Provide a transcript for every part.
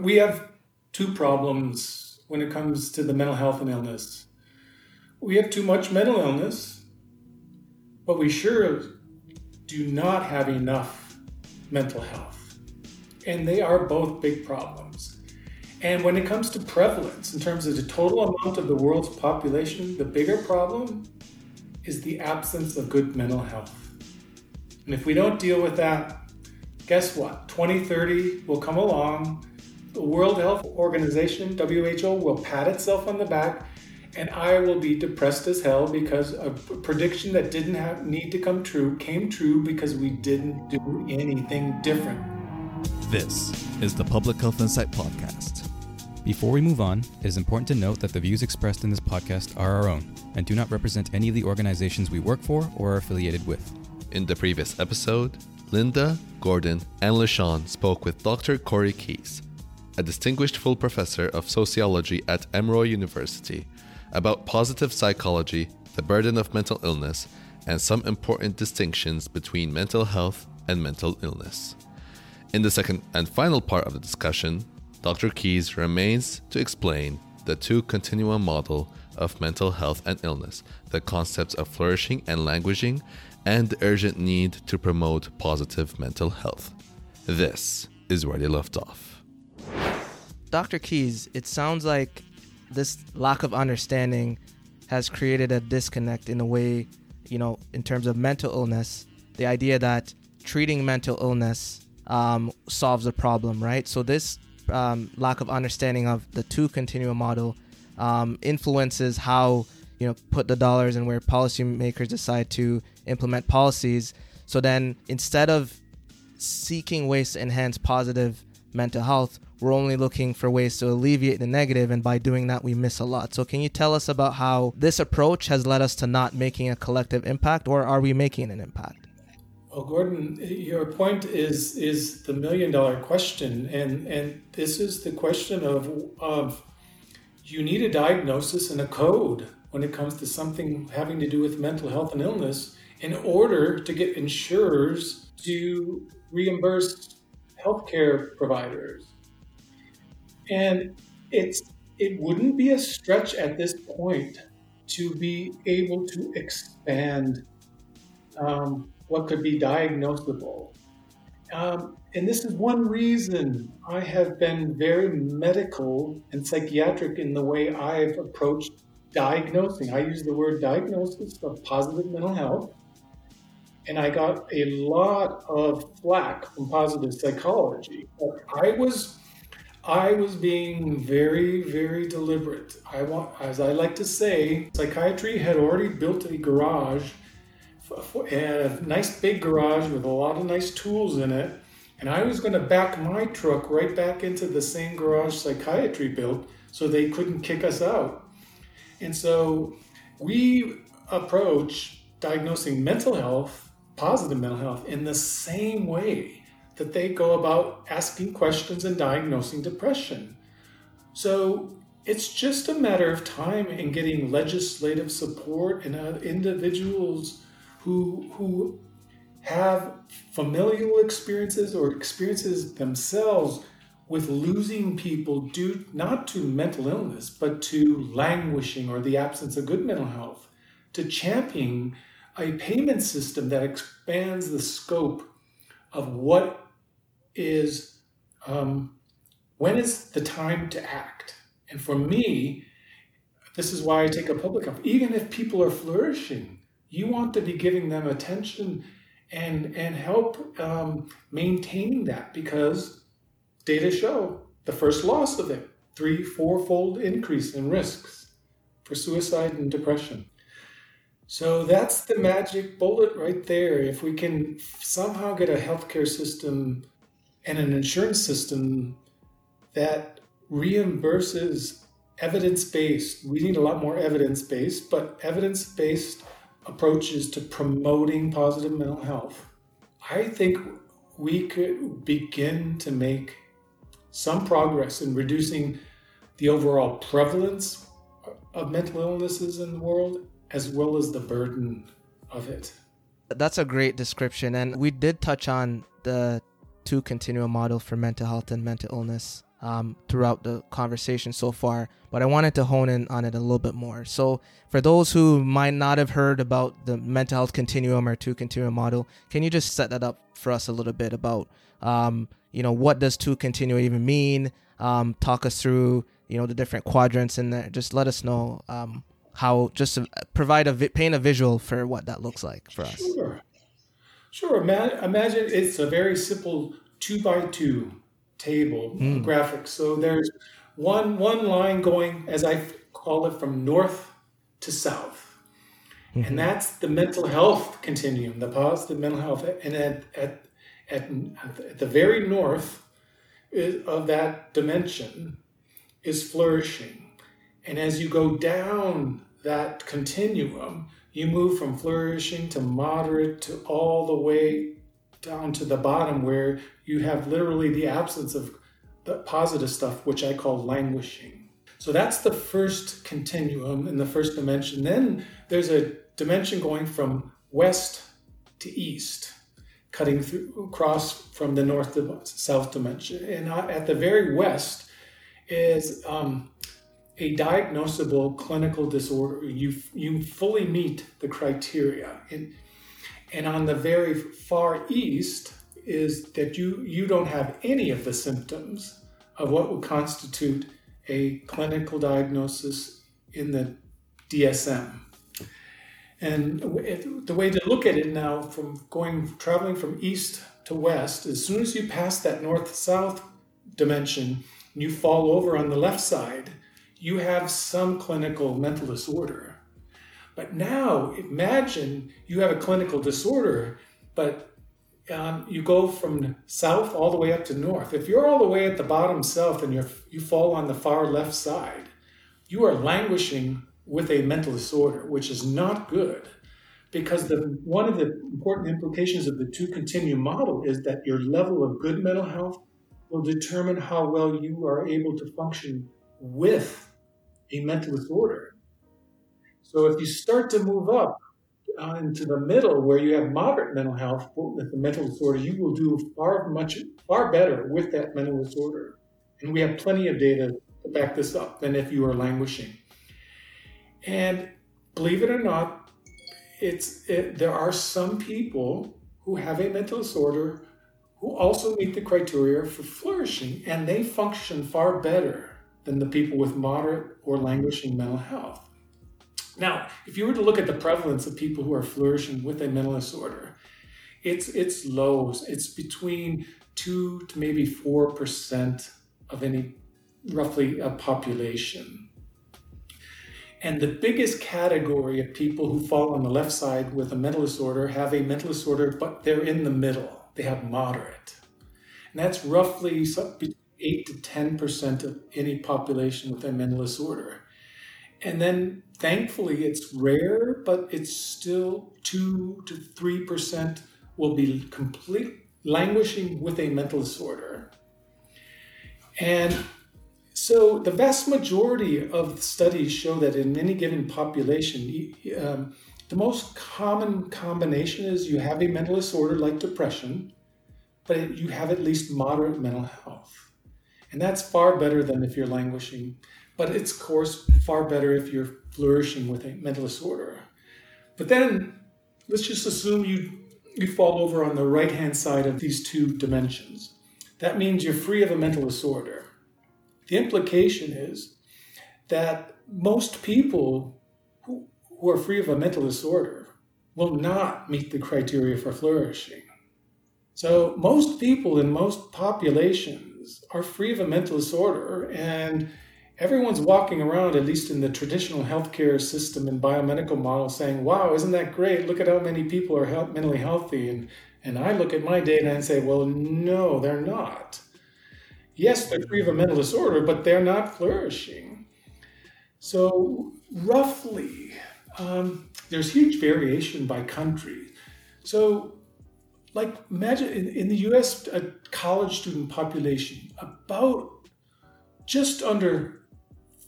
We have two problems when it comes to the mental health and illness. We have too much mental illness, but we sure do not have enough mental health. And they are both big problems. And when it comes to prevalence, in terms of the total amount of the world's population, the bigger problem is the absence of good mental health. And if we don't deal with that, guess what? 2030 will come along the World Health Organization, WHO, will pat itself on the back, and I will be depressed as hell because a prediction that didn't have, need to come true came true because we didn't do anything different. This is the Public Health Insight Podcast. Before we move on, it is important to note that the views expressed in this podcast are our own and do not represent any of the organizations we work for or are affiliated with. In the previous episode, Linda, Gordon, and Leshawn spoke with Dr. Corey Keyes, a distinguished full professor of sociology at Emory University, about positive psychology, the burden of mental illness, and some important distinctions between mental health and mental illness. In the second and final part of the discussion, Dr. Keyes remains to explain the two continuum model of mental health and illness, the concepts of flourishing and languishing, and the urgent need to promote positive mental health. This is where they left off. Dr. Keyes, it sounds like this lack of understanding has created a disconnect in a way, you know, in terms of mental illness. The idea that treating mental illness um, solves a problem, right? So this um, lack of understanding of the two continuum model um, influences how you know put the dollars and where policymakers decide to implement policies. So then, instead of seeking ways to enhance positive mental health, we're only looking for ways to alleviate the negative, and by doing that, we miss a lot. So, can you tell us about how this approach has led us to not making a collective impact, or are we making an impact? Well, Gordon, your point is is the million dollar question, and and this is the question of of you need a diagnosis and a code when it comes to something having to do with mental health and illness in order to get insurers to reimburse healthcare providers and it's it wouldn't be a stretch at this point to be able to expand um, what could be diagnosable. Um, and this is one reason I have been very medical and psychiatric in the way I've approached diagnosing. I use the word diagnosis of positive mental health. And I got a lot of flack from positive psychology. I was I was being very, very deliberate. I want, as I like to say, psychiatry had already built a garage, and a nice big garage with a lot of nice tools in it. And I was going to back my truck right back into the same garage psychiatry built so they couldn't kick us out. And so we approach diagnosing mental health, positive mental health, in the same way that they go about asking questions and diagnosing depression. So it's just a matter of time in getting legislative support and uh, individuals who who have familial experiences or experiences themselves with losing people due not to mental illness but to languishing or the absence of good mental health to championing a payment system that expands the scope of what is um, when is the time to act? And for me, this is why I take a public health. Even if people are flourishing, you want to be giving them attention and and help um, maintaining that because data show the first loss of it three fourfold increase in risks for suicide and depression so that's the magic bullet right there if we can somehow get a healthcare system and an insurance system that reimburses evidence based. We need a lot more evidence based, but evidence based approaches to promoting positive mental health. I think we could begin to make some progress in reducing the overall prevalence of mental illnesses in the world as well as the burden of it. That's a great description. And we did touch on the two continuum model for mental health and mental illness um, throughout the conversation so far, but I wanted to hone in on it a little bit more. So, for those who might not have heard about the mental health continuum or two continuum model, can you just set that up for us a little bit about, um, you know, what does two continuum even mean? Um, talk us through, you know, the different quadrants in there. Just let us know um, how, just to provide a paint a visual for what that looks like for us. Sure, sure. Imagine it's a very simple two by two table mm. graphic. So there's one one line going, as I call it, from north to south, mm-hmm. and that's the mental health continuum, the positive mental health. And at at at, at the very north of that dimension is flourishing, and as you go down that continuum, you move from flourishing to moderate to all the way down to the bottom where you have literally the absence of the positive stuff, which I call languishing. So that's the first continuum in the first dimension. Then there's a dimension going from west to east, cutting through across from the north to south dimension. And at the very west is um, a diagnosable clinical disorder. You you fully meet the criteria. And, and on the very far east is that you, you don't have any of the symptoms of what would constitute a clinical diagnosis in the DSM. And the way to look at it now, from going traveling from east to west, as soon as you pass that north south dimension, you fall over on the left side, you have some clinical mental disorder. But now imagine you have a clinical disorder, but um, you go from south all the way up to north. If you're all the way at the bottom south and you you fall on the far left side, you are languishing with a mental disorder, which is not good, because the one of the important implications of the two continuum model is that your level of good mental health will determine how well you are able to function with a mental disorder. So if you start to move up uh, into the middle where you have moderate mental health with the mental disorder, you will do far much far better with that mental disorder. And we have plenty of data to back this up than if you are languishing. And believe it or not, it's it, there are some people who have a mental disorder who also meet the criteria for flourishing, and they function far better than the people with moderate or languishing mental health. Now, if you were to look at the prevalence of people who are flourishing with a mental disorder, it's it's low. It's between two to maybe four percent of any roughly a population. And the biggest category of people who fall on the left side with a mental disorder have a mental disorder, but they're in the middle. They have moderate. And that's roughly 8 to 10% of any population with a mental disorder. And then thankfully it's rare, but it's still 2 to 3% will be complete languishing with a mental disorder. And so the vast majority of studies show that in any given population, um, the most common combination is you have a mental disorder like depression, but you have at least moderate mental health. And that's far better than if you're languishing but it's, of course, far better if you're flourishing with a mental disorder. But then let's just assume you, you fall over on the right hand side of these two dimensions. That means you're free of a mental disorder. The implication is that most people who, who are free of a mental disorder will not meet the criteria for flourishing. So, most people in most populations are free of a mental disorder, and everyone's walking around, at least in the traditional healthcare system and biomedical model, saying, wow, isn't that great? Look at how many people are health- mentally healthy. And, and I look at my data and say, well, no, they're not. Yes, they're free of a mental disorder, but they're not flourishing. So, roughly, um, there's huge variation by country. So, like, imagine in, in the US, a college student population, about just under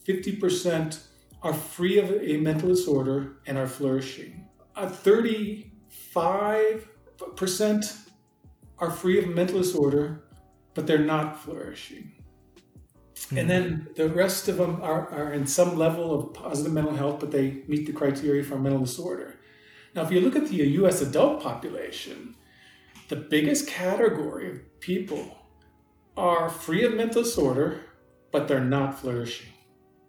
50% are free of a mental disorder and are flourishing. Uh, 35% are free of a mental disorder, but they're not flourishing. Mm-hmm. And then the rest of them are, are in some level of positive mental health, but they meet the criteria for a mental disorder. Now, if you look at the US adult population, the biggest category of people are free of mental disorder, but they're not flourishing.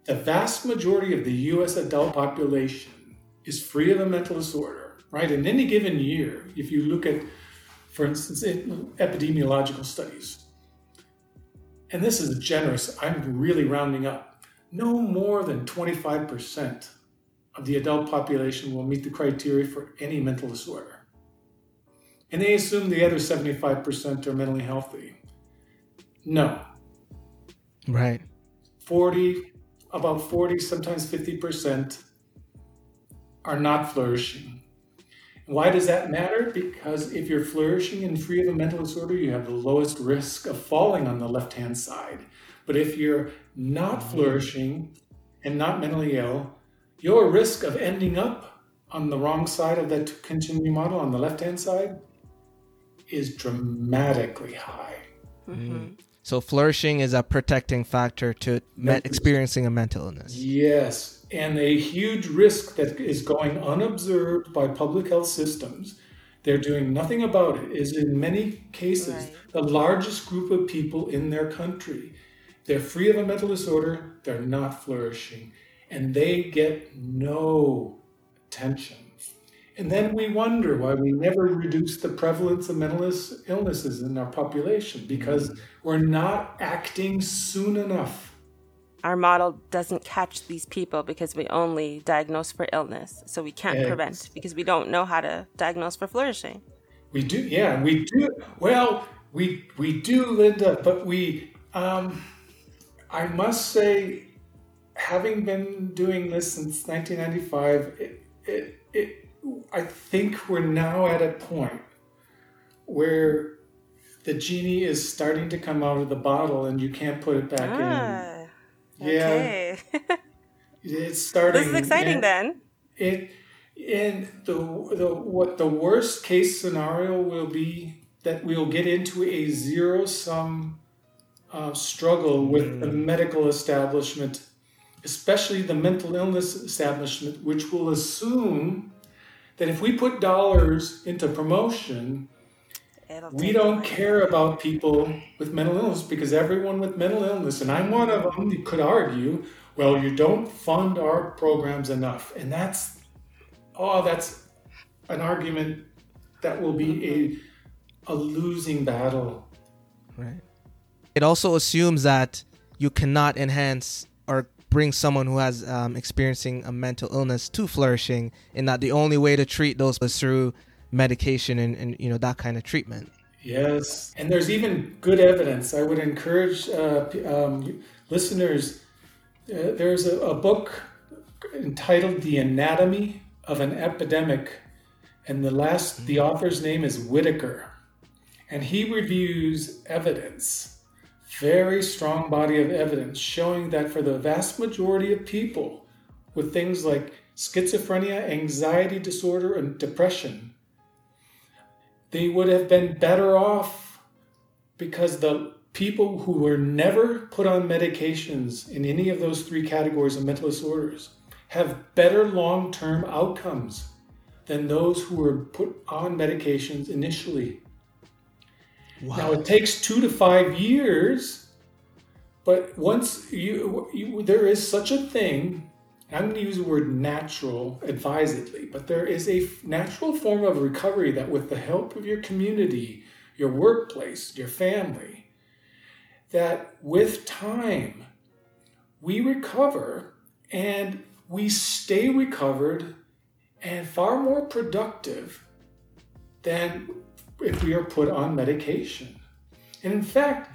The vast majority of the US adult population is free of a mental disorder, right? In any given year, if you look at, for instance, epidemiological studies, and this is generous, I'm really rounding up, no more than 25% of the adult population will meet the criteria for any mental disorder. And they assume the other 75% are mentally healthy. No. Right. 40, about 40, sometimes 50% are not flourishing. Why does that matter? Because if you're flourishing and free of a mental disorder, you have the lowest risk of falling on the left hand side. But if you're not mm-hmm. flourishing and not mentally ill, your risk of ending up on the wrong side of that continuum model on the left hand side is dramatically high. Mm-hmm. So flourishing is a protecting factor to experiencing a mental illness. Yes, and a huge risk that is going unobserved by public health systems. They're doing nothing about it. Is in many cases right. the largest group of people in their country. They're free of a mental disorder. They're not flourishing, and they get no attention. And then we wonder why we never reduce the prevalence of mental illnesses in our population because we're not acting soon enough. Our model doesn't catch these people because we only diagnose for illness. So we can't Eggs. prevent because we don't know how to diagnose for flourishing. We do, yeah, we do. Well, we we do, Linda, but we um I must say having been doing this since 1995, it, it, it I think we're now at a point where the genie is starting to come out of the bottle and you can't put it back ah, in. Yeah. Okay. it's starting. This is exciting then. It and the the what the worst case scenario will be that we'll get into a zero sum uh, struggle with mm. the medical establishment, especially the mental illness establishment, which will assume that if we put dollars into promotion, we don't care about people with mental illness because everyone with mental illness, and I'm one of them, you could argue, well, you don't fund our programs enough. And that's, oh, that's an argument that will be a, a losing battle. Right. It also assumes that you cannot enhance or bring someone who has um, experiencing a mental illness to flourishing, and that the only way to treat those is through medication and, and you know that kind of treatment. Yes, and there's even good evidence. I would encourage uh, um, listeners. Uh, there's a, a book entitled "The Anatomy of an Epidemic," and the last the author's name is Whitaker, and he reviews evidence very strong body of evidence showing that for the vast majority of people with things like schizophrenia, anxiety disorder, and depression, they would have been better off because the people who were never put on medications in any of those three categories of mental disorders have better long term outcomes than those who were put on medications initially. Wow. Now it takes two to five years, but once you, you there is such a thing. I'm going to use the word natural advisedly, but there is a natural form of recovery that, with the help of your community, your workplace, your family, that with time we recover and we stay recovered and far more productive than if we are put on medication. And in fact,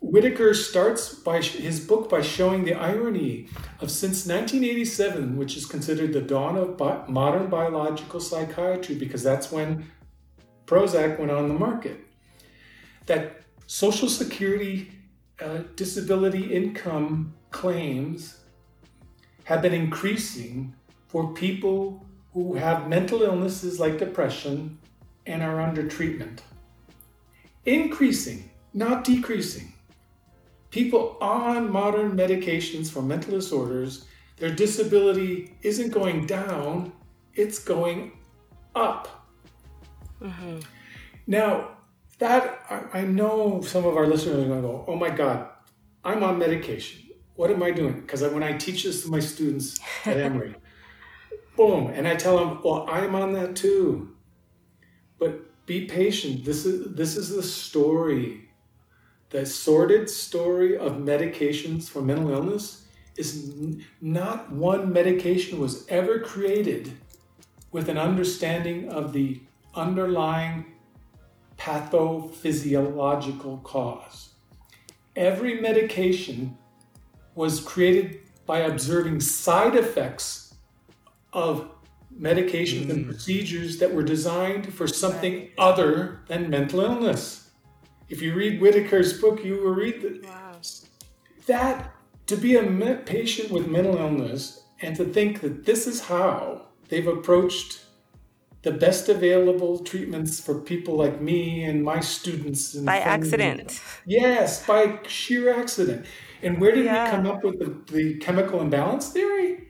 Whitaker starts by his book by showing the irony of since 1987, which is considered the dawn of bi- modern biological psychiatry, because that's when Prozac went on the market, that Social Security uh, disability income claims have been increasing for people who have mental illnesses like depression and are under treatment. Increasing, not decreasing. people on modern medications for mental disorders, their disability isn't going down, it's going up. Mm-hmm. Now, that I, I know some of our listeners are going to go, oh my God, I'm on medication. What am I doing? Because when I teach this to my students at Emory, boom, and I tell them, well, I'm on that too. But be patient. This is this is the story. The sordid story of medications for mental illness is n- not one medication was ever created with an understanding of the underlying pathophysiological cause. Every medication was created by observing side effects of medications mm. and procedures that were designed for something other than mental illness. If you read Whitaker's book, you will read that. Wow. That to be a patient with mental illness and to think that this is how they've approached the best available treatments for people like me and my students. And by accident. Yes, by sheer accident. And where did yeah. we come up with the, the chemical imbalance theory?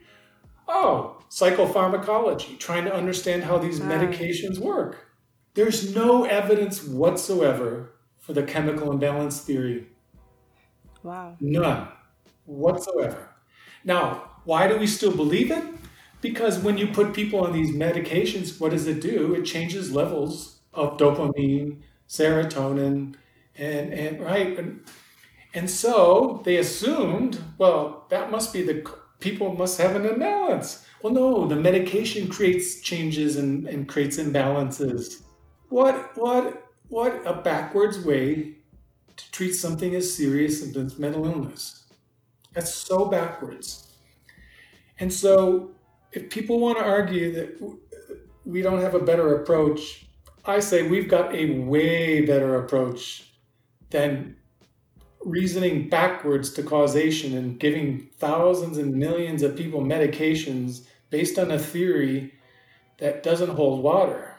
Oh, psychopharmacology, trying to understand how these medications work. There's no evidence whatsoever for the chemical imbalance theory. Wow. None whatsoever. Now, why do we still believe it? Because when you put people on these medications, what does it do? It changes levels of dopamine, serotonin, and, and right. And, and so they assumed, well, that must be the people must have an imbalance. Well, no, the medication creates changes and, and creates imbalances. What what what a backwards way to treat something as serious as mental illness. That's so backwards. And so if people want to argue that we don't have a better approach, I say we've got a way better approach than reasoning backwards to causation and giving thousands and millions of people medications based on a theory that doesn't hold water.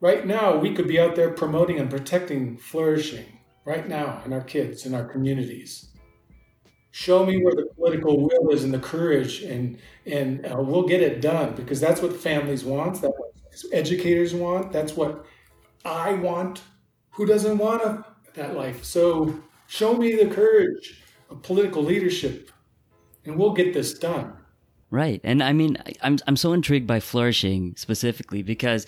Right now, we could be out there promoting and protecting flourishing right now in our kids, in our communities. Show me where the political will is and the courage, and and uh, we'll get it done because that's what families want. That's what educators want. That's what I want. Who doesn't want a, that life? So show me the courage of political leadership, and we'll get this done. Right. And I mean, I'm, I'm so intrigued by flourishing specifically because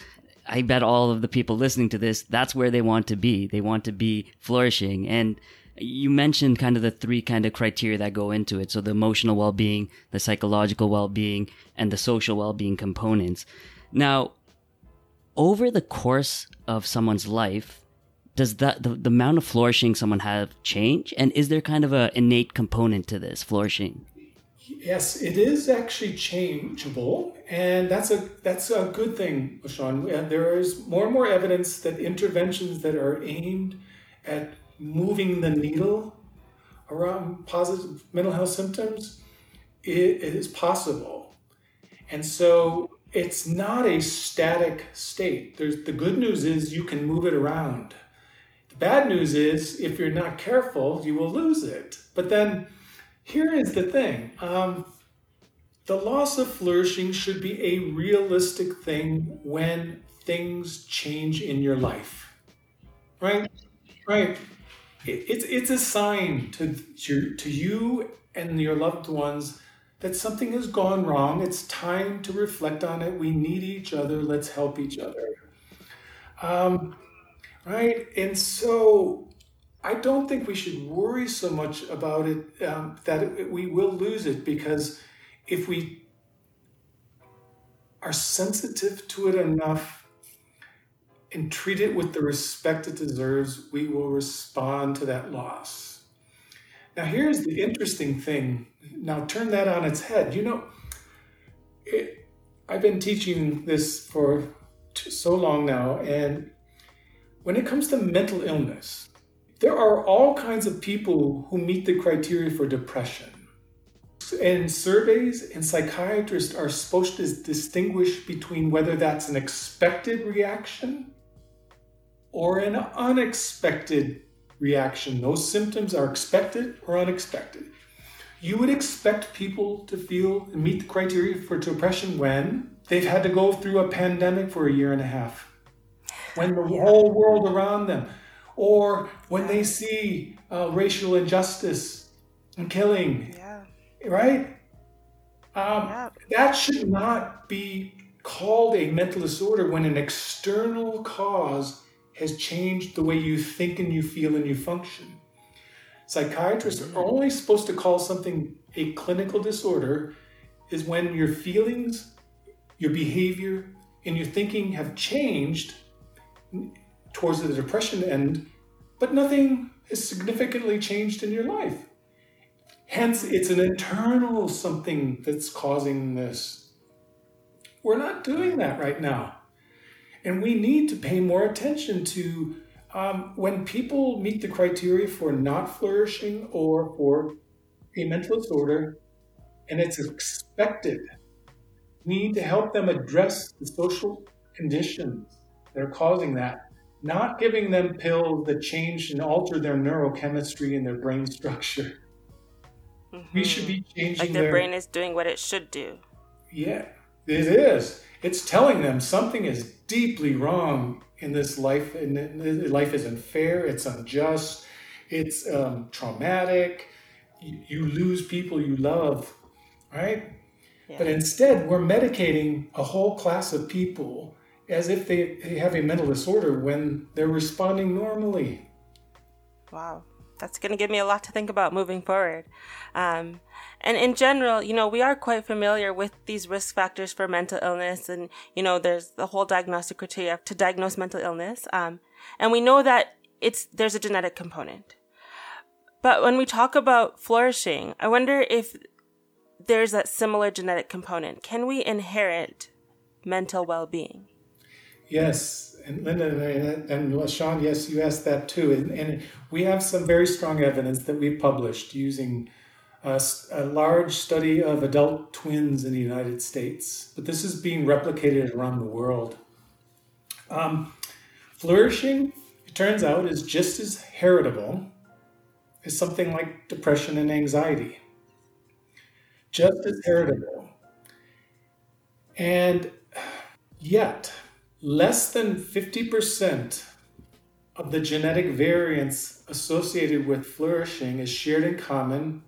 I bet all of the people listening to this, that's where they want to be. They want to be flourishing. And you mentioned kind of the three kind of criteria that go into it. So the emotional well-being, the psychological well-being, and the social well-being components. Now, over the course of someone's life, does that the, the amount of flourishing someone have change? And is there kind of an innate component to this flourishing? Yes, it is actually changeable, and that's a that's a good thing, Sean. There is more and more evidence that interventions that are aimed at moving the needle around positive mental health symptoms it, is possible, and so it's not a static state. There's the good news is you can move it around. Bad news is if you're not careful, you will lose it. But then here is the thing um, the loss of flourishing should be a realistic thing when things change in your life. Right? Right. it's, it's a sign to, to, to you and your loved ones that something has gone wrong. It's time to reflect on it. We need each other. Let's help each other. Um, right? And so I don't think we should worry so much about it um, that it, we will lose it because if we are sensitive to it enough and treat it with the respect it deserves, we will respond to that loss. Now, here's the interesting thing. Now, turn that on its head. You know, it, I've been teaching this for so long now, and when it comes to mental illness, there are all kinds of people who meet the criteria for depression. And surveys and psychiatrists are supposed to distinguish between whether that's an expected reaction or an unexpected reaction. Those symptoms are expected or unexpected. You would expect people to feel and meet the criteria for depression when they've had to go through a pandemic for a year and a half, when the yeah. whole world around them, or when they see uh, racial injustice and killing, yeah. right? Um, yeah. That should not be called a mental disorder when an external cause has changed the way you think and you feel and you function. Psychiatrists are only supposed to call something a clinical disorder is when your feelings, your behavior, and your thinking have changed towards the depression end, but nothing has significantly changed in your life. Hence, it's an internal something that's causing this. We're not doing that right now. And we need to pay more attention to um, when people meet the criteria for not flourishing or for a mental disorder, and it's expected, we need to help them address the social conditions that are causing that, not giving them pills that change and alter their neurochemistry and their brain structure. Mm-hmm. We should be changing like their, their brain is doing what it should do. Yeah, it is. It's telling them something is deeply wrong in this life, and life isn't fair. It's unjust. It's um, traumatic. You, you, lose people you love, right? Yeah. But instead, we're medicating a whole class of people as if they, they have a mental disorder when they're responding normally. Wow that's going to give me a lot to think about moving forward. Um, and in general, you know, we are quite familiar with these risk factors for mental illness, and you know, there's the whole diagnostic criteria to diagnose mental illness, um, and we know that it's there's a genetic component. But when we talk about flourishing, I wonder if there's that similar genetic component. Can we inherit mental well-being? Yes, and Linda and, Sean, yes, you asked that too. And, and, we have some very strong evidence that we published using a, a, large study of adult twins in the United States. But this is being replicated around the world. Um, flourishing, it turns out, is just as heritable as something like depression and anxiety. Just as heritable. And yet, less than 50% of the genetic variance associated with flourishing is shared in common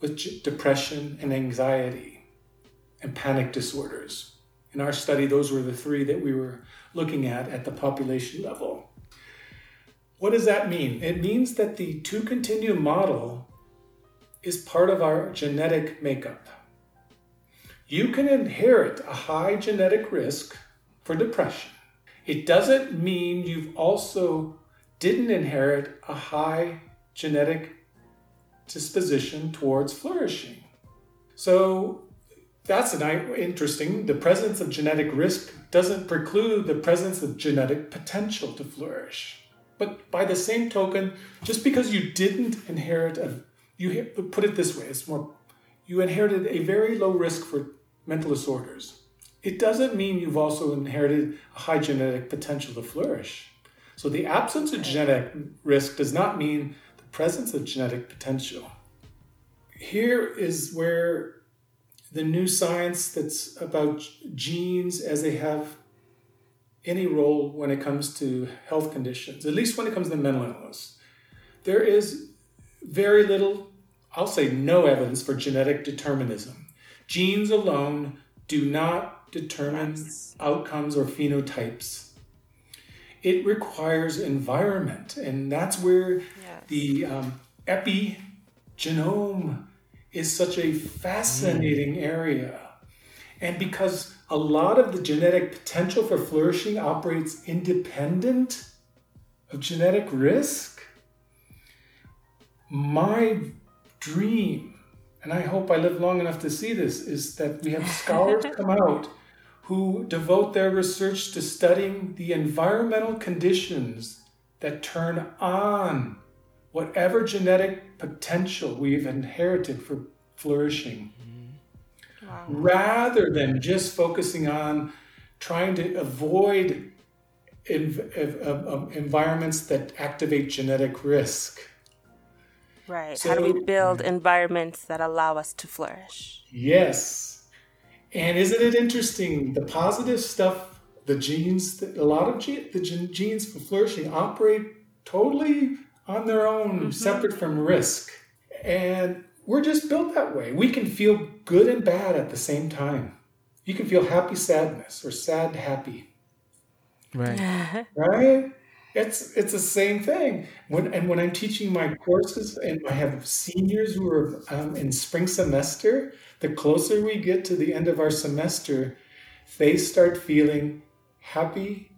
with depression and anxiety and panic disorders. In our study, those were the three that we were looking at at the population level. What does that mean? It means that the two continuum model is part of our genetic makeup. You can inherit a high genetic risk for depression. It doesn't mean you've also didn't inherit a high genetic disposition towards flourishing. So that's an interesting. The presence of genetic risk doesn't preclude the presence of genetic potential to flourish. But by the same token, just because you didn't inherit a, you put it this way, it's more, you inherited a very low risk for mental disorders it doesn't mean you've also inherited a high genetic potential to flourish. So the absence of genetic risk does not mean the presence of genetic potential. Here is where the new science that's about genes as they have any role when it comes to health conditions, at least when it comes to mental illness. There is very little, I'll say no evidence for genetic determinism. Genes alone do not determine yes. outcomes or phenotypes. It requires environment, and that's where yes. the um, epigenome is such a fascinating mm. area. And because a lot of the genetic potential for flourishing operates independent of genetic risk, my dream, and I hope I live long enough to see this, is that we have scholars come out who devote their research to studying the environmental conditions that turn on whatever genetic potential we've inherited for flourishing. Wow. Rather than just focusing on trying to avoid env- um, um, environments that activate genetic risk. Right. So, How do we build environments that allow us to flourish? Yes. And isn't it interesting? The positive stuff, the genes, a lot of ge- the genes for flourishing operate totally on their own, mm-hmm. separate from risk. And we're just built that way. We can feel good and bad at the same time. You can feel happy sadness or sad happy. Right. right? It's it's the same thing. When and when I'm teaching my courses and I have seniors who are um, in spring semester, the closer we get to the end of our semester, they start feeling happy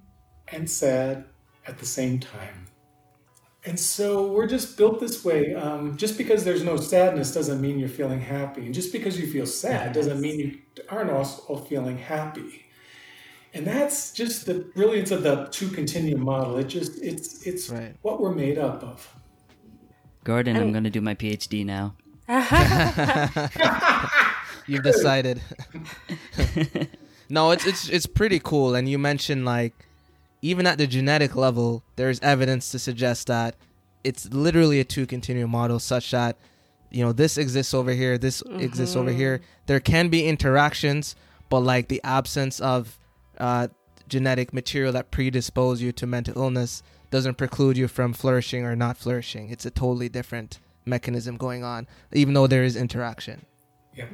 and sad at the same time. And so we're just built this way. Um, just because there's no sadness doesn't mean you're feeling happy. And just because you feel sad doesn't mean you aren't also feeling happy. And that's just the brilliance of the two continuum model. It just it's it's right. what we're made up of. Gordon, I'm going to do my PhD now. You've decided. no, it's it's it's pretty cool. And you mentioned like even at the genetic level, there's evidence to suggest that it's literally a two continuum model, such that you know this exists over here, this mm-hmm. exists over mm-hmm. here. There can be interactions, but like the absence of uh, genetic material that predispose you to mental illness doesn't preclude you from flourishing or not flourishing. It's a totally different mechanism going on, even though there is interaction. Yeah,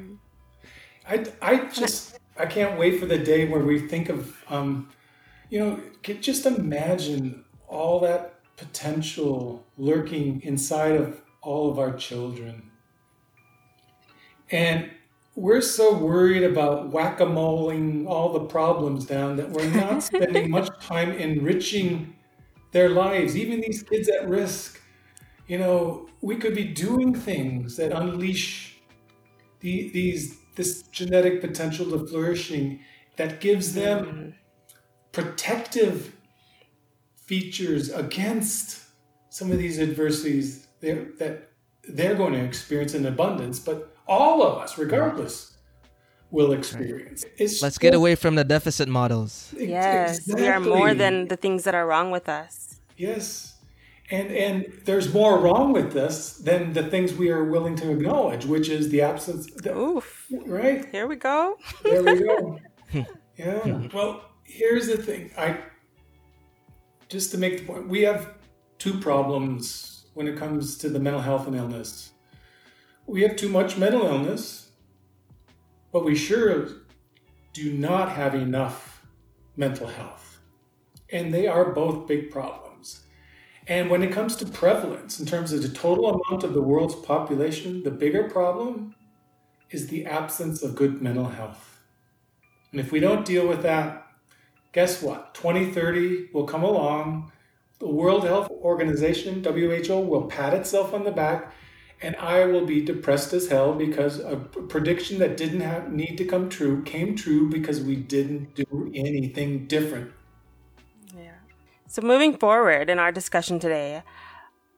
I I just I can't wait for the day where we think of um, you know, just imagine all that potential lurking inside of all of our children. And we're so worried about whack a moling all the problems down that we're not spending much time enriching their lives, even these kids at risk. You know, we could be doing things that unleash the, these this genetic potential to flourishing that gives them mm-hmm protective features against some of these adversities they're, that they're going to experience in abundance, but all of us, regardless, will experience. It's Let's get away from the deficit models. Yes, exactly. we are more than the things that are wrong with us. Yes. And and there's more wrong with this than the things we are willing to acknowledge, which is the absence. The, Oof! Right here we go. there we go. yeah. Well, here's the thing. I just to make the point, we have two problems when it comes to the mental health and illness. We have too much mental illness, but we sure do not have enough mental health. And they are both big problems. And when it comes to prevalence, in terms of the total amount of the world's population, the bigger problem is the absence of good mental health. And if we don't deal with that, guess what? 2030 will come along. The World Health Organization, WHO, will pat itself on the back, and I will be depressed as hell because a prediction that didn't have, need to come true came true because we didn't do anything different. So, moving forward in our discussion today,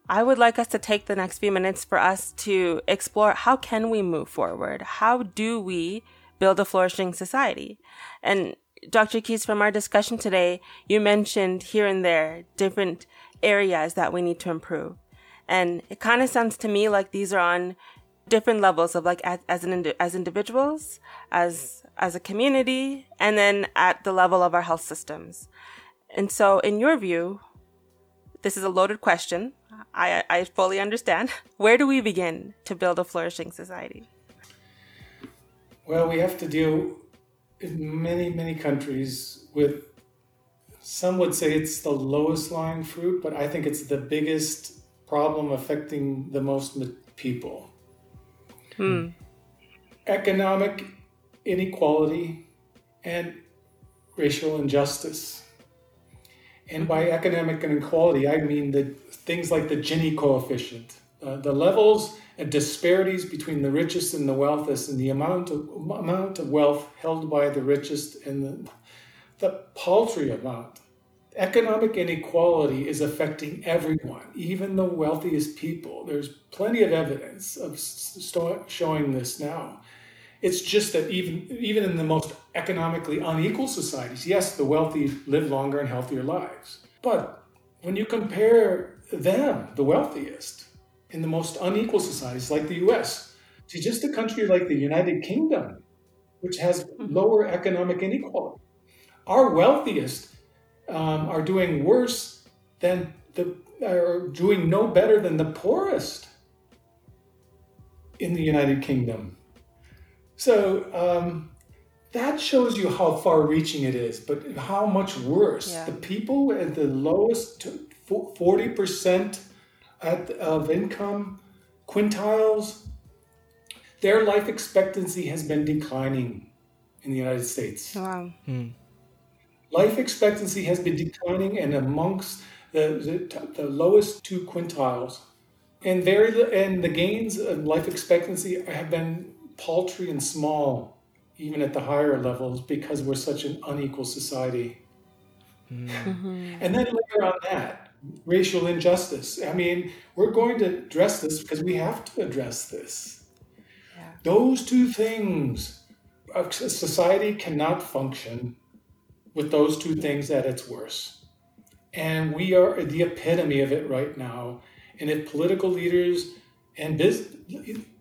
I would like us to take the next few minutes for us to explore how can we move forward? How do we build a flourishing society? And Dr. Keyes, from our discussion today, you mentioned here and there different areas that we need to improve. And it kind of sounds to me like these are on different levels of like as, as an as individuals, as as a community, and then at the level of our health systems. And so, in your view, this is a loaded question. I I fully understand. Where do we begin to build a flourishing society? Well, we have to deal in many, many countries with some would say it's the lowest lying fruit, but I think it's the biggest problem affecting the most people. Hmm. Economic inequality and racial injustice. And by economic inequality, I mean the things like the Gini coefficient, uh, the levels and disparities between the richest and the wealthiest, and the amount of amount of wealth held by the richest and the, the paltry amount. Economic inequality is affecting everyone, even the wealthiest people. There's plenty of evidence of showing this now. It's just that even even in the most economically unequal societies, yes, the wealthy live longer and healthier lives. But when you compare them, the wealthiest, in the most unequal societies like the US, to just a country like the United Kingdom, which has mm-hmm. lower economic inequality, our wealthiest um, are doing worse than the are doing no better than the poorest in the United Kingdom. So um, that shows you how far-reaching it is, but how much worse yeah. the people at the lowest forty percent of income quintiles, their life expectancy has been declining in the United States. Wow. Hmm. Life expectancy has been declining, and amongst the, the, the lowest two quintiles, and very and the gains of life expectancy have been paltry and small, even at the higher levels, because we're such an unequal society. Mm-hmm. and then later on that, racial injustice. I mean, we're going to address this because we have to address this. Yeah. Those two things, a society cannot function with those two things at its worst. And we are the epitome of it right now. And if political leaders and biz-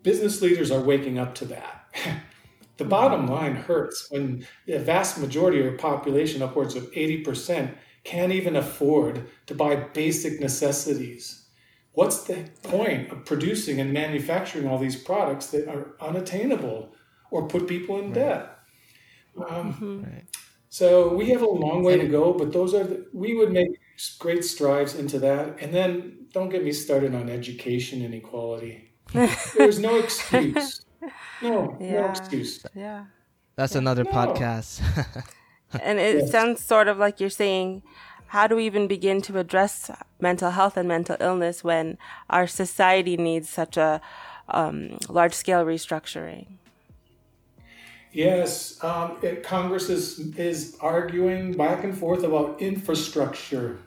business leaders are waking up to that, the bottom line hurts when the vast majority of the population, upwards of 80%, can't even afford to buy basic necessities. What's the point of producing and manufacturing all these products that are unattainable or put people in right. debt? Um, mm-hmm. right. So we have a long way to go, but those are the, we would make great strides into that. And then don't get me started on education inequality. There's no excuse. No, yeah. no excuse. Yeah. That's another no. podcast. and it yes. sounds sort of like you're saying, how do we even begin to address mental health and mental illness when our society needs such a um, large scale restructuring? Yes, um, it, Congress is is arguing back and forth about infrastructure.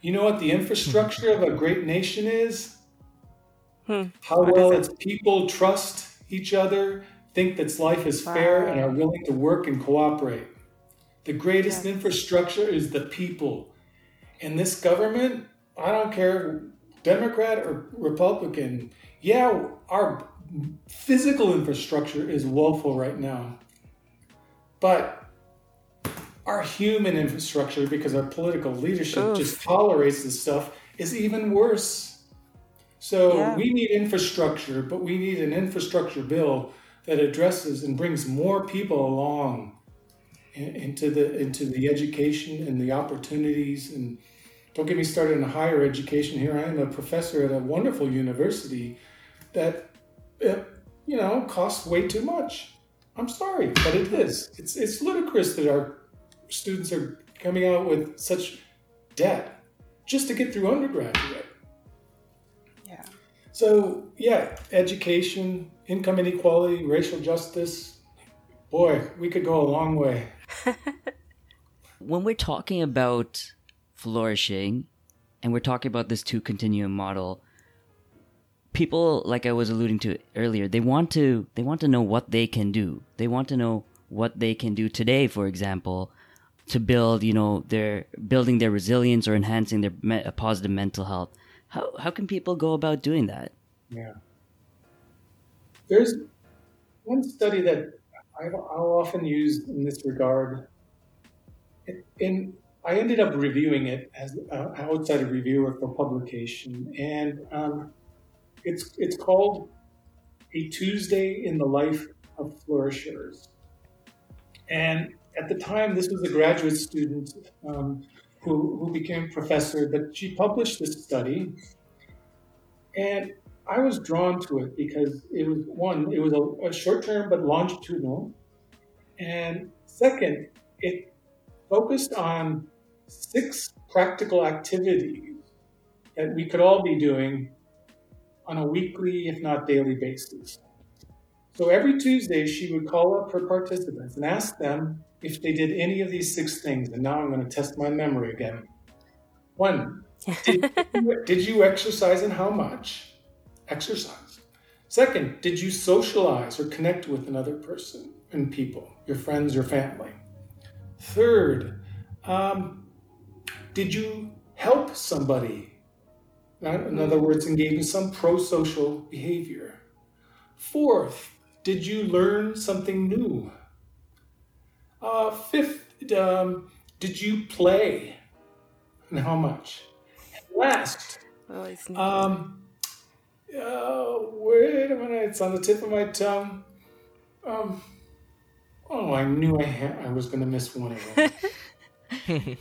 you know what the infrastructure of a great nation is? Hmm. How what well its people trust each other, think that life is wow. fair, and are willing to work and cooperate. The greatest yes. infrastructure is the people. And this government, I don't care, Democrat or Republican, yeah, our physical infrastructure is woeful right now. But our human infrastructure, because our political leadership Oof. just tolerates this stuff, is even worse. So yeah. we need infrastructure, but we need an infrastructure bill that addresses and brings more people along into the into the education and the opportunities and don't get me started in higher education here i am a professor at a wonderful university that uh, you know, costs way too much. I'm sorry, but it is. It's it's ludicrous that our students are coming out with such debt just to get through undergraduate. So yeah, education, income inequality, racial justice. Boy, we could go a long way. when we're talking about flourishing and we're talking about this two continuum model, people like I was alluding to earlier, they want to they want to know what they can do. They want to know what they can do today, for example, to build, you know, their building their resilience or enhancing their me- positive mental health. How how can people go about doing that? Yeah. There's one study that I, will often use in this regard. In I ended up reviewing it as an outside reviewer for publication, and um, it's it's called a Tuesday in the life of flourishers, and at the time, this was a graduate student um, who who became professor, but she published this study, and I was drawn to it because it was one, it was a, a short term but longitudinal, and second, it focused on six practical activities that we could all be doing on a weekly, if not daily basis. So every Tuesday, she would call up her participants and ask them if they did any of these six things. And now I'm going to test my memory again. One, did, you, did you exercise and how much? Exercise. Second, did you socialize or connect with another person and people, your friends or family? Third, um, did you help somebody? In other words, engage in some pro social behavior. Fourth, did you learn something new? Uh, fifth, um, did you play? And how much? Last, Oh, it's um, uh, wait a minute, it's on the tip of my tongue. Um, oh, I knew I, ha- I was going to miss one of them.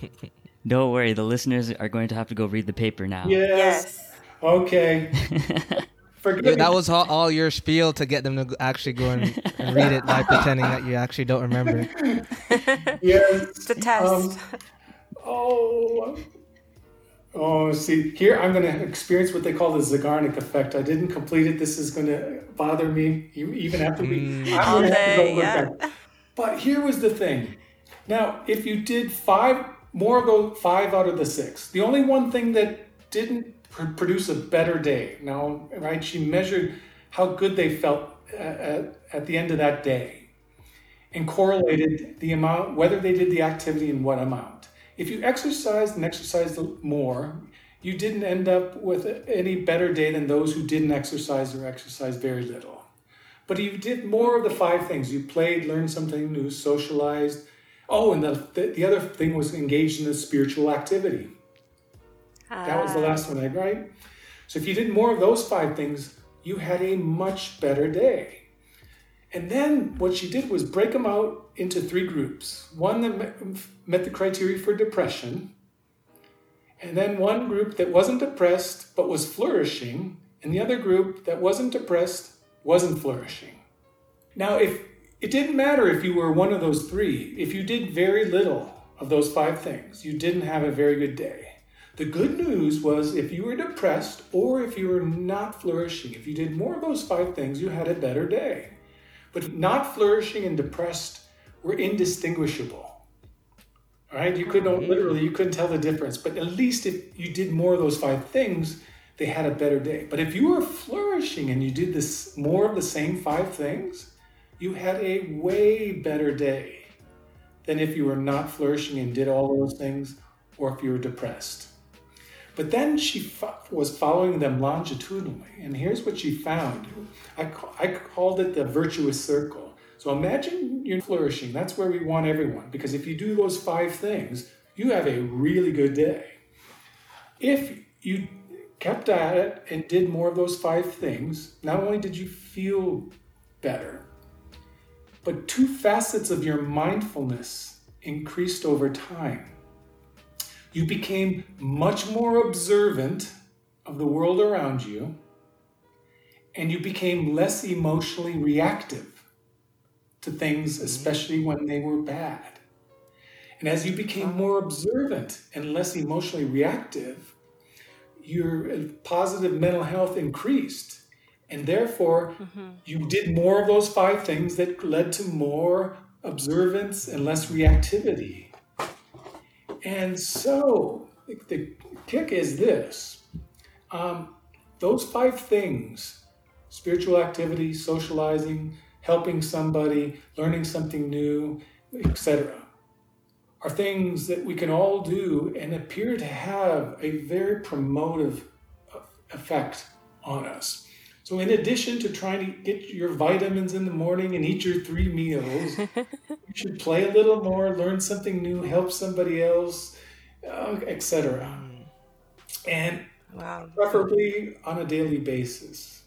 Don't worry, the listeners are going to have to go read the paper now. Yes. Yes. Okay. Forgive Yeah, me. that was all, all your spiel to get them to actually go and, and read it by pretending that you actually don't remember. Yes. It's a test. Um, oh. Oh, see, here I'm going to experience what they call the Zeigarnik effect. I didn't complete it. This is going to bother me even after we. I'm All gonna have to go day, look yeah. back. But here was the thing. Now, if you did five more of those five out of the six, the only one thing that didn't pr- produce a better day. Now, right? She measured how good they felt at, at, at the end of that day and correlated the amount, whether they did the activity and what amount. If you exercised and exercised more, you didn't end up with any better day than those who didn't exercise or exercised very little. But you did more of the five things. You played, learned something new, socialized. Oh, and the, the, the other thing was engaged in a spiritual activity. That was the uh, last one, I right? So if you did more of those five things, you had a much better day. And then what she did was break them out into three groups one that met the criteria for depression, and then one group that wasn't depressed but was flourishing, and the other group that wasn't depressed wasn't flourishing. Now, if it didn't matter if you were one of those three, if you did very little of those five things, you didn't have a very good day. The good news was if you were depressed or if you were not flourishing, if you did more of those five things, you had a better day. But not flourishing and depressed were indistinguishable. All right, you couldn't mm-hmm. literally you couldn't tell the difference. But at least if you did more of those five things, they had a better day. But if you were flourishing and you did this more of the same five things, you had a way better day than if you were not flourishing and did all those things, or if you were depressed. But then she fo- was following them longitudinally, and here's what she found. I, ca- I called it the virtuous circle. So imagine you're flourishing. That's where we want everyone, because if you do those five things, you have a really good day. If you kept at it and did more of those five things, not only did you feel better, but two facets of your mindfulness increased over time. You became much more observant of the world around you, and you became less emotionally reactive to things, mm-hmm. especially when they were bad. And as you became uh-huh. more observant and less emotionally reactive, your positive mental health increased. And therefore, mm-hmm. you did more of those five things that led to more observance and less reactivity. And so the, kick is this um, those five things spiritual activity, socializing, helping somebody, learning something new, etc. are things that we can all do and appear to have a very promotive uh, effect on us. So, in addition to trying to get your vitamins in the morning and eat your three meals, you should play a little more, learn something new, help somebody else, uh, etc. And Wow. preferably on a daily basis.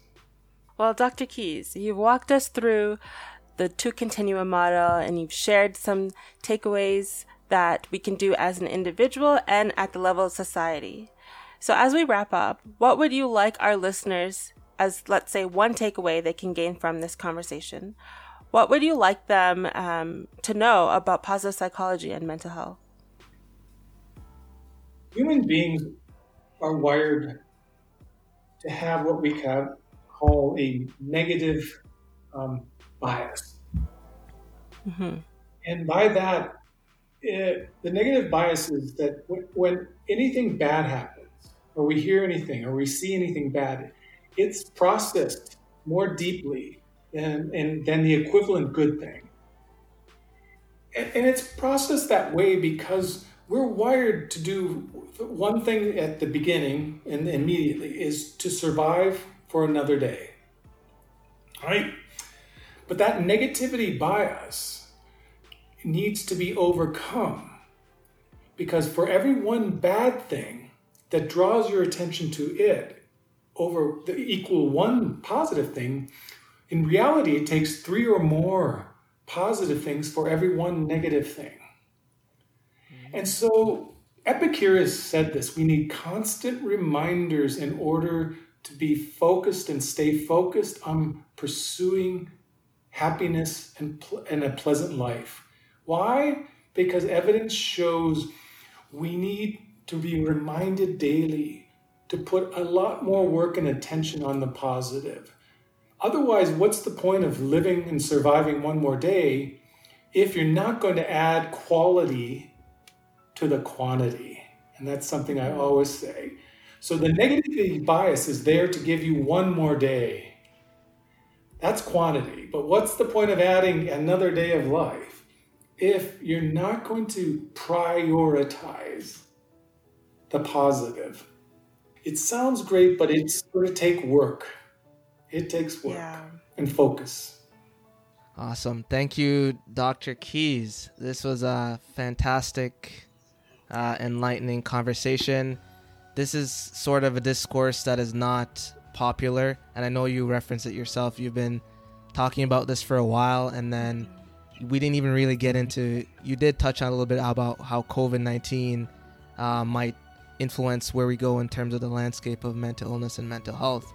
Well, Dr. Keyes, you've walked us through the two continuum model and you've shared some takeaways that we can do as an individual and at the level of society. So, as we wrap up, what would you like our listeners, as let's say one takeaway they can gain from this conversation? What would you like them um, to know about positive psychology and mental health? Human beings are wired to have what we have, call a negative um, bias. And by that, it, the negative bias is that when, when anything bad happens, or we hear anything, or we see anything bad, it's processed more deeply than, and, than the equivalent good thing. And, and it's processed that way because we're wired to do one thing at the beginning and immediately is to survive for another day. Right? But that negativity bias needs to be overcome because for every one bad thing that draws your attention to it over the equal one positive thing, in reality, it takes three or more positive things for every one negative thing. Mm-hmm. And so Epicurus said this we need constant reminders in order to be focused and stay focused on pursuing happiness and, pl- and a pleasant life. Why? Because evidence shows we need to be reminded daily to put a lot more work and attention on the positive. Otherwise, what's the point of living and surviving one more day if you're not going to add quality to the quantity? And that's something I always say. So the negativity bias is there to give you one more day. That's quantity. But what's the point of adding another day of life if you're not going to prioritize the positive? It sounds great, but it's going to take work. It takes work yeah. and focus. Awesome. Thank you, Dr. Keyes. This was a fantastic, uh, enlightening conversation. This is sort of a discourse that is not popular, and I know you referenced it yourself. You've been talking about this for a while, and then we didn't even really get into. You did touch on a little bit about how COVID 19 uh, might influence where we go in terms of the landscape of mental illness and mental health.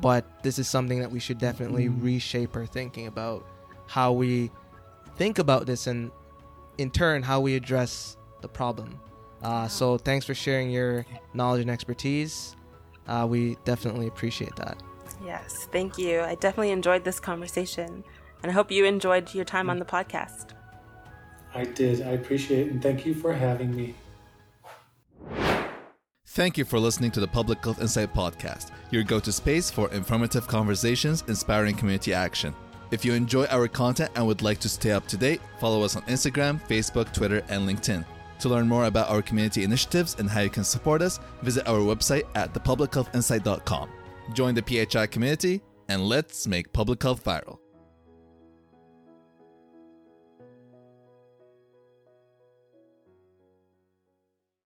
But this is something that we should definitely mm. reshape our thinking about how we think about this and in turn how we address the problem. Uh, so thanks for sharing your knowledge and expertise. Uh, we definitely appreciate that. Yes, thank you. I definitely enjoyed this conversation, and I hope you enjoyed your time on the podcast. I did. I appreciate it, and thank you for having me. Thank you for listening to the Public Health Insight Podcast, your go to space for informative conversations, inspiring community action. If you enjoy our content and would like to stay up to date, follow us on Instagram, Facebook, Twitter, and LinkedIn. To learn more about our community initiatives and how you can support us, visit our website at thepublichealthinsight.com. Join the PHI community, and let's make public health viral.